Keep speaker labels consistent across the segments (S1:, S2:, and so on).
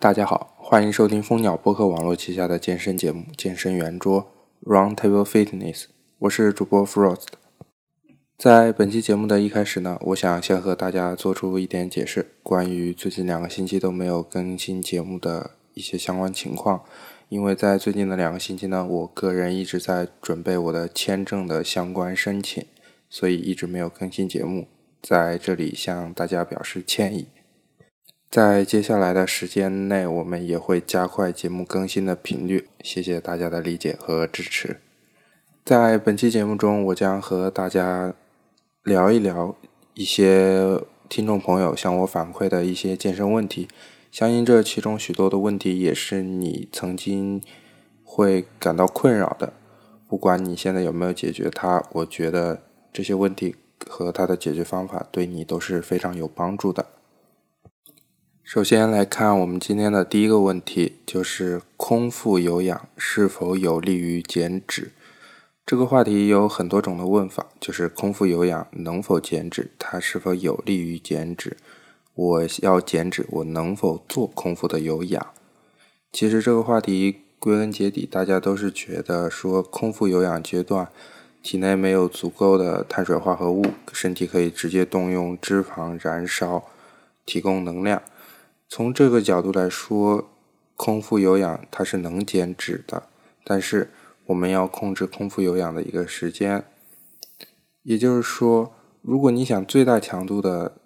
S1: 大家好，欢迎收听蜂鸟播客网络旗下的健身节目《健身圆桌 Round Table Fitness》，我是主播 Frost。在本期节目的一开始呢，我想先和大家做出一点解释，关于最近两个星期都没有更新节目的一些相关情况。因为在最近的两个星期呢，我个人一直在准备我的签证的相关申请，所以一直没有更新节目，在这里向大家表示歉意。在接下来的时间内，我们也会加快节目更新的频率，谢谢大家的理解和支持。在本期节目中，我将和大家聊一聊一些听众朋友向我反馈的一些健身问题，相信这其中许多的问题也是你曾经会感到困扰的。不管你现在有没有解决它，我觉得这些问题和它的解决方法对你都是非常有帮助的。首先来看我们今天的第一个问题，就是空腹有氧是否有利于减脂？这个话题有很多种的问法，就是空腹有氧能否减脂？它是否有利于减脂？我要减脂，我能否做空腹的有氧？其实这个话题归根结底，大家都是觉得说空腹有氧阶段，体内没有足够的碳水化合物，身体可以直接动用脂肪燃烧，提供能量。从这个角度来说，空腹有氧它是能减脂的，但是我们要控制空腹有氧的一个时间。也就是说，如果你想最大强度的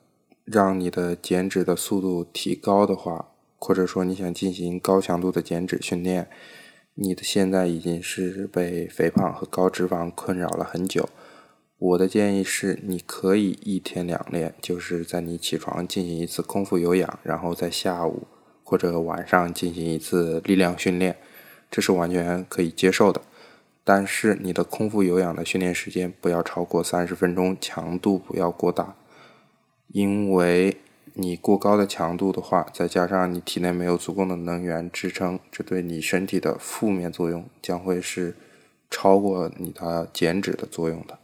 S1: 让你的减脂的速度提高的话，或者说你想进行高强度的减脂训练，你的现在已经是被肥胖和高脂肪困扰了很久。我的建议是，你可以一天两练，就是在你起床进行一次空腹有氧，然后在下午或者晚上进行一次力量训练，这是完全可以接受的。但是你的空腹有氧的训练时间不要超过三十分钟，强度不要过大，因为你过高的强度的话，再加上你体内没有足够的能源支撑，这对你身体的负面作用将会是超过你的减脂的作用的。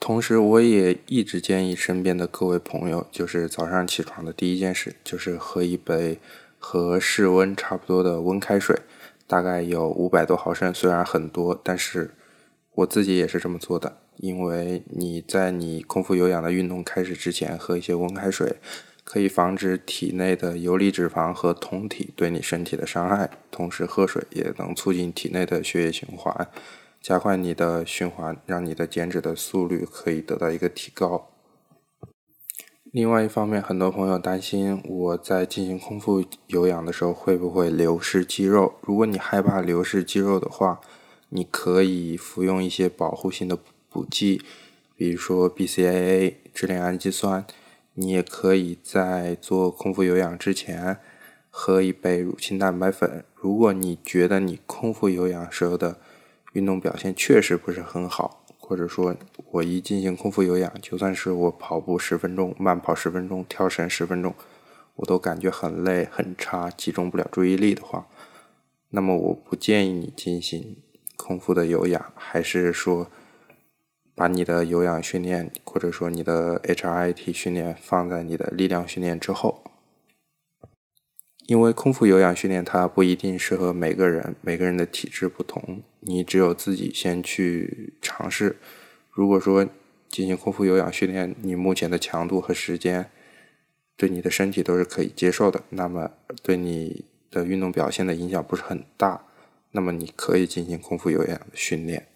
S1: 同时，我也一直建议身边的各位朋友，就是早上起床的第一件事，就是喝一杯和室温差不多的温开水，大概有五百多毫升，虽然很多，但是我自己也是这么做的。因为你在你空腹有氧的运动开始之前喝一些温开水，可以防止体内的游离脂肪和酮体对你身体的伤害，同时喝水也能促进体内的血液循环。加快你的循环，让你的减脂的速率可以得到一个提高。另外一方面，很多朋友担心我在进行空腹有氧的时候会不会流失肌肉。如果你害怕流失肌肉的话，你可以服用一些保护性的补剂，比如说 BCAA、支链氨基酸。你也可以在做空腹有氧之前喝一杯乳清蛋白粉。如果你觉得你空腹有氧时候的运动表现确实不是很好，或者说，我一进行空腹有氧，就算是我跑步十分钟、慢跑十分钟、跳绳十分钟，我都感觉很累、很差，集中不了注意力的话，那么我不建议你进行空腹的有氧，还是说，把你的有氧训练或者说你的 HIIT 训练放在你的力量训练之后。因为空腹有氧训练它不一定适合每个人，每个人的体质不同，你只有自己先去尝试。如果说进行空腹有氧训练，你目前的强度和时间对你的身体都是可以接受的，那么对你的运动表现的影响不是很大，那么你可以进行空腹有氧训练。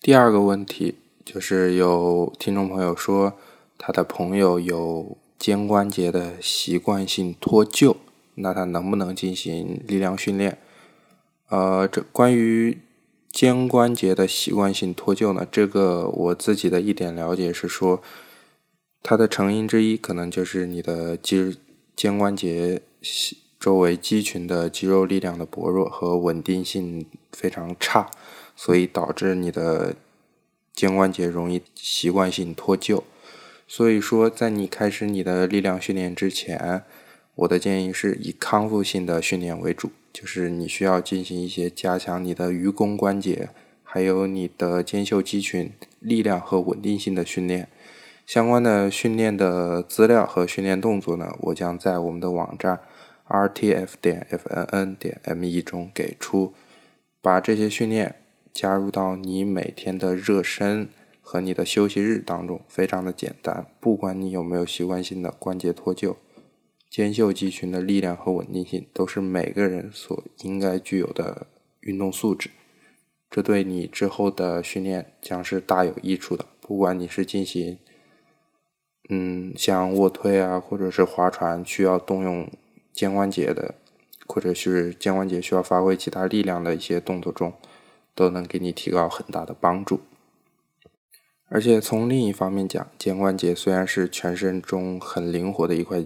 S1: 第二个问题就是有听众朋友说他的朋友有。肩关节的习惯性脱臼，那他能不能进行力量训练？呃，这关于肩关节的习惯性脱臼呢？这个我自己的一点了解是说，它的成因之一可能就是你的肌肩关节周围肌群的肌肉力量的薄弱和稳定性非常差，所以导致你的肩关节容易习惯性脱臼。所以说，在你开始你的力量训练之前，我的建议是以康复性的训练为主，就是你需要进行一些加强你的盂肱关节，还有你的肩袖肌群力量和稳定性的训练。相关的训练的资料和训练动作呢，我将在我们的网站 rtf 点 fnn 点 me 中给出，把这些训练加入到你每天的热身和你的休息日当中，非常的简单。不管你有没有习惯性的关节脱臼，肩袖肌群的力量和稳定性都是每个人所应该具有的运动素质。这对你之后的训练将是大有益处的。不管你是进行嗯，像卧推啊，或者是划船需要动用肩关节的，或者是肩关节需要发挥其他力量的一些动作中，都能给你提高很大的帮助。而且从另一方面讲，肩关节虽然是全身中很灵活的一块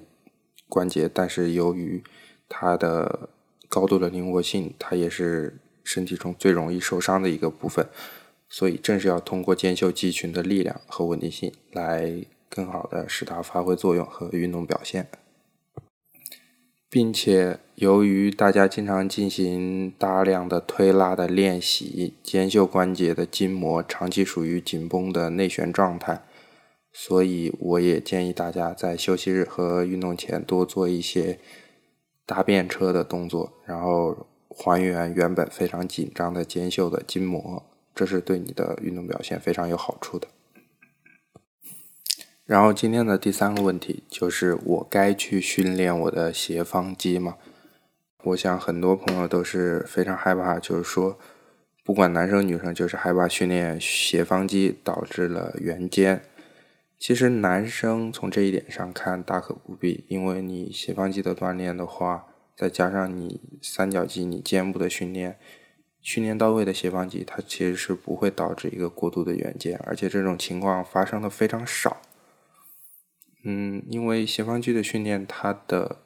S1: 关节，但是由于它的高度的灵活性，它也是身体中最容易受伤的一个部分。所以正是要通过肩袖肌群的力量和稳定性来。更好的使它发挥作用和运动表现，并且由于大家经常进行大量的推拉的练习，肩袖关节的筋膜长期处于紧绷的内旋状态，所以我也建议大家在休息日和运动前多做一些搭便车的动作，然后还原原本非常紧张的肩袖的筋膜，这是对你的运动表现非常有好处的。然后今天的第三个问题就是：我该去训练我的斜方肌吗？我想很多朋友都是非常害怕，就是说，不管男生女生，就是害怕训练斜方肌导致了圆肩。其实男生从这一点上看大可不必，因为你斜方肌的锻炼的话，再加上你三角肌、你肩部的训练，训练到位的斜方肌，它其实是不会导致一个过度的圆肩，而且这种情况发生的非常少。嗯，因为斜方肌的训练，它的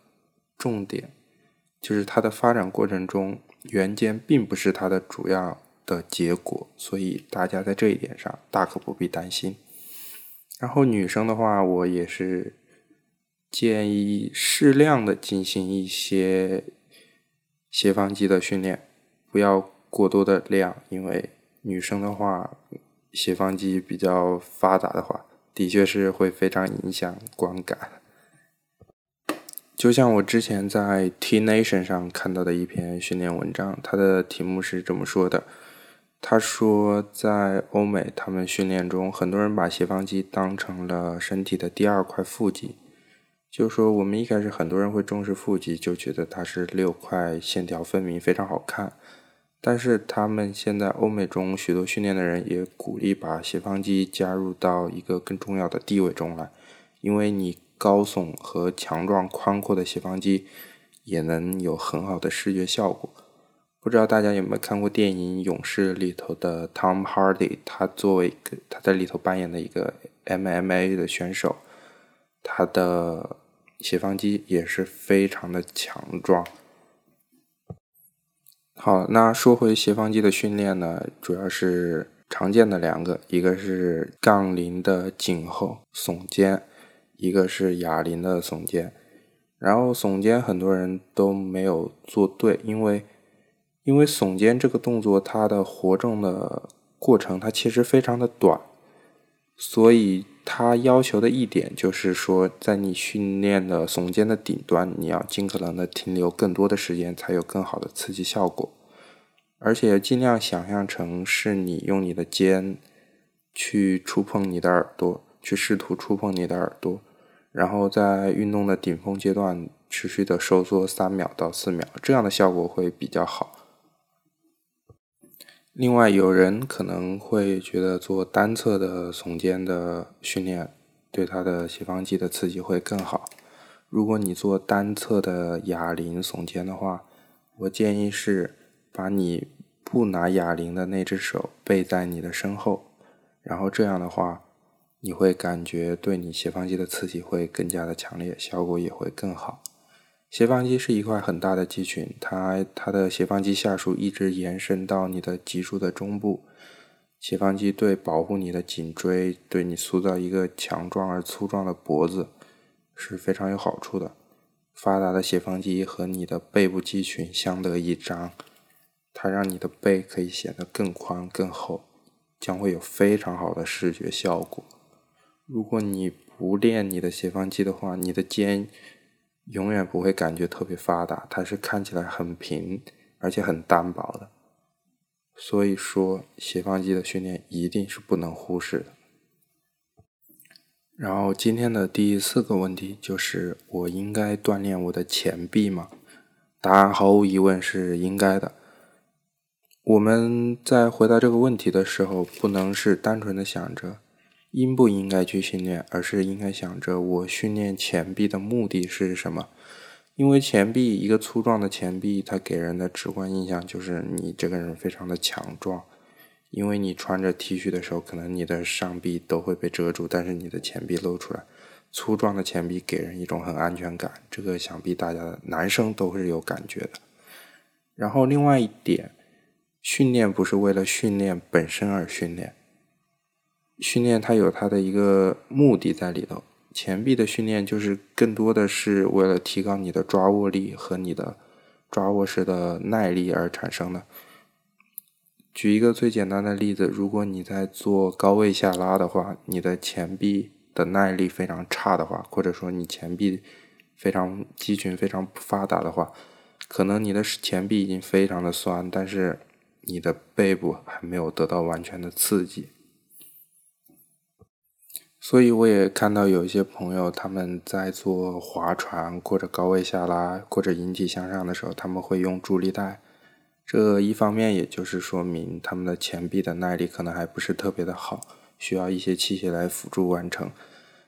S1: 重点就是它的发展过程中，圆肩并不是它的主要的结果，所以大家在这一点上大可不必担心。然后女生的话，我也是建议适量的进行一些斜方肌的训练，不要过多的量，因为女生的话，斜方肌比较发达的话。的确是会非常影响观感，就像我之前在 T Nation 上看到的一篇训练文章，它的题目是这么说的：他说，在欧美，他们训练中，很多人把斜方肌当成了身体的第二块腹肌。就说我们一开始很多人会重视腹肌，就觉得它是六块线条分明，非常好看。但是他们现在欧美中许多训练的人也鼓励把斜方肌加入到一个更重要的地位中来，因为你高耸和强壮宽阔的斜方肌也能有很好的视觉效果。不知道大家有没有看过电影《勇士》里头的 Tom Hardy，他作为一个他在里头扮演的一个 MMA 的选手，他的斜方肌也是非常的强壮。好，那说回斜方肌的训练呢，主要是常见的两个，一个是杠铃的颈后耸肩，一个是哑铃的耸肩。然后耸肩很多人都没有做对，因为因为耸肩这个动作它的活动的过程它其实非常的短，所以它要求的一点就是说，在你训练的耸肩的顶端，你要尽可能的停留更多的时间，才有更好的刺激效果。而且尽量想象成是你用你的肩去触碰你的耳朵，去试图触碰你的耳朵，然后在运动的顶峰阶段持续的收缩三秒到四秒，这样的效果会比较好。另外，有人可能会觉得做单侧的耸肩的训练对他的斜方肌的刺激会更好。如果你做单侧的哑铃耸肩的话，我建议是把你。不拿哑铃的那只手背在你的身后，然后这样的话，你会感觉对你斜方肌的刺激会更加的强烈，效果也会更好。斜方肌是一块很大的肌群，它它的斜方肌下属一直延伸到你的脊柱的中部。斜方肌对保护你的颈椎，对你塑造一个强壮而粗壮的脖子是非常有好处的。发达的斜方肌和你的背部肌群相得益彰。它让你的背可以显得更宽更厚，将会有非常好的视觉效果。如果你不练你的斜方肌的话，你的肩永远不会感觉特别发达，它是看起来很平，而且很单薄的。所以说，斜方肌的训练一定是不能忽视的。然后今天的第四个问题就是：我应该锻炼我的前臂吗？答案毫无疑问是应该的。我们在回答这个问题的时候，不能是单纯的想着应不应该去训练，而是应该想着我训练前臂的目的是什么。因为前臂一个粗壮的前臂，它给人的直观印象就是你这个人非常的强壮。因为你穿着 T 恤的时候，可能你的上臂都会被遮住，但是你的前臂露出来，粗壮的前臂给人一种很安全感。这个想必大家男生都是有感觉的。然后另外一点。训练不是为了训练本身而训练，训练它有它的一个目的在里头。前臂的训练就是更多的是为了提高你的抓握力和你的抓握时的耐力而产生的。举一个最简单的例子，如果你在做高位下拉的话，你的前臂的耐力非常差的话，或者说你前臂非常肌群非常不发达的话，可能你的前臂已经非常的酸，但是你的背部还没有得到完全的刺激，所以我也看到有一些朋友他们在做划船或者高位下拉或者引体向上的时候，他们会用助力带。这一方面也就是说明他们的前臂的耐力可能还不是特别的好，需要一些器械来辅助完成。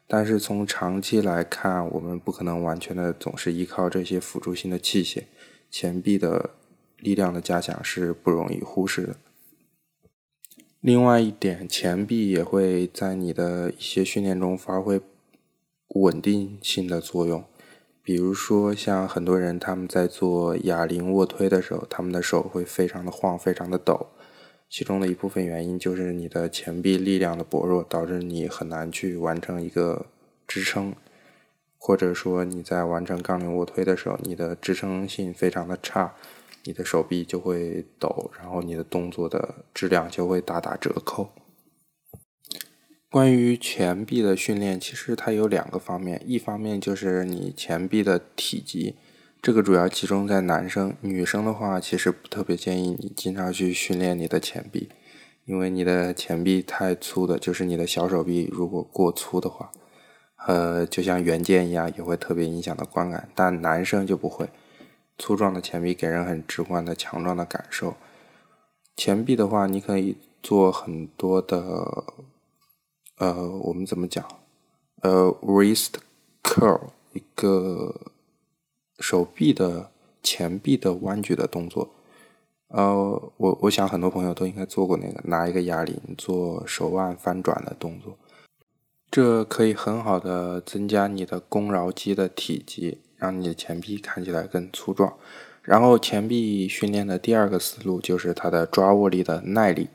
S1: 但是从长期来看，我们不可能完全的总是依靠这些辅助性的器械，前臂的。力量的加强是不容易忽视的。另外一点，前臂也会在你的一些训练中发挥稳定性的作用。比如说，像很多人他们在做哑铃卧推的时候，他们的手会非常的晃，非常的抖。其中的一部分原因就是你的前臂力量的薄弱，导致你很难去完成一个支撑，或者说你在完成杠铃卧推的时候，你的支撑性非常的差。你的手臂就会抖，然后你的动作的质量就会大打折扣。关于前臂的训练，其实它有两个方面，一方面就是你前臂的体积，这个主要集中在男生，女生的话其实不特别建议你经常去训练你的前臂，因为你的前臂太粗的，就是你的小手臂如果过粗的话，呃，就像圆肩一样，也会特别影响到观感，但男生就不会。粗壮的前臂给人很直观的强壮的感受。前臂的话，你可以做很多的，呃，我们怎么讲？呃，wrist curl，一个手臂的前臂的弯举的动作。呃，我我想很多朋友都应该做过那个，拿一个哑铃做手腕翻转的动作。这可以很好的增加你的肱桡肌的体积。让你的前臂看起来更粗壮，然后前臂训练的第二个思路就是它的抓握力的耐力。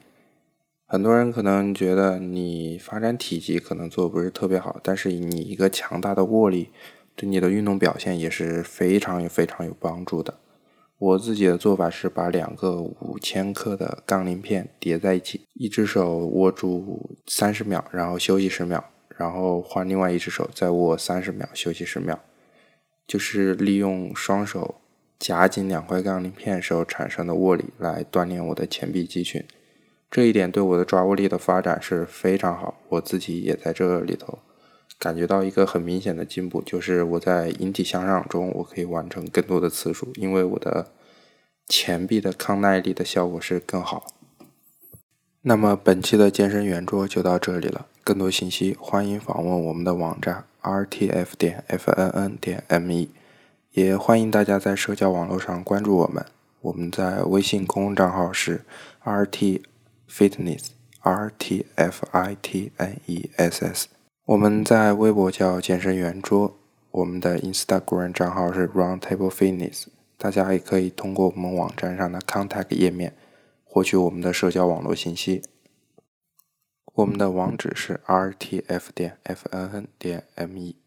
S1: 很多人可能觉得你发展体积可能做不是特别好，但是你一个强大的握力对你的运动表现也是非常非常有帮助的。我自己的做法是把两个五千克的杠铃片叠在一起，一只手握住三十秒，然后休息十秒，然后换另外一只手再握三十秒，休息十秒。就是利用双手夹紧两块杠铃片时候产生的握力来锻炼我的前臂肌群，这一点对我的抓握力的发展是非常好。我自己也在这里头感觉到一个很明显的进步，就是我在引体向上中我可以完成更多的次数，因为我的前臂的抗耐力的效果是更好。那么本期的健身圆桌就到这里了，更多信息欢迎访问我们的网站。Rtf 点 fnn 点 me，也欢迎大家在社交网络上关注我们。我们在微信公众账号是 rtfitness，r t f i t n e s s。我们在微博叫健身圆桌，我们的 Instagram 账号是 roundtable fitness。大家也可以通过我们网站上的 contact 页面获取我们的社交网络信息。我们的网址是 r t f 点 f n n 点 m e。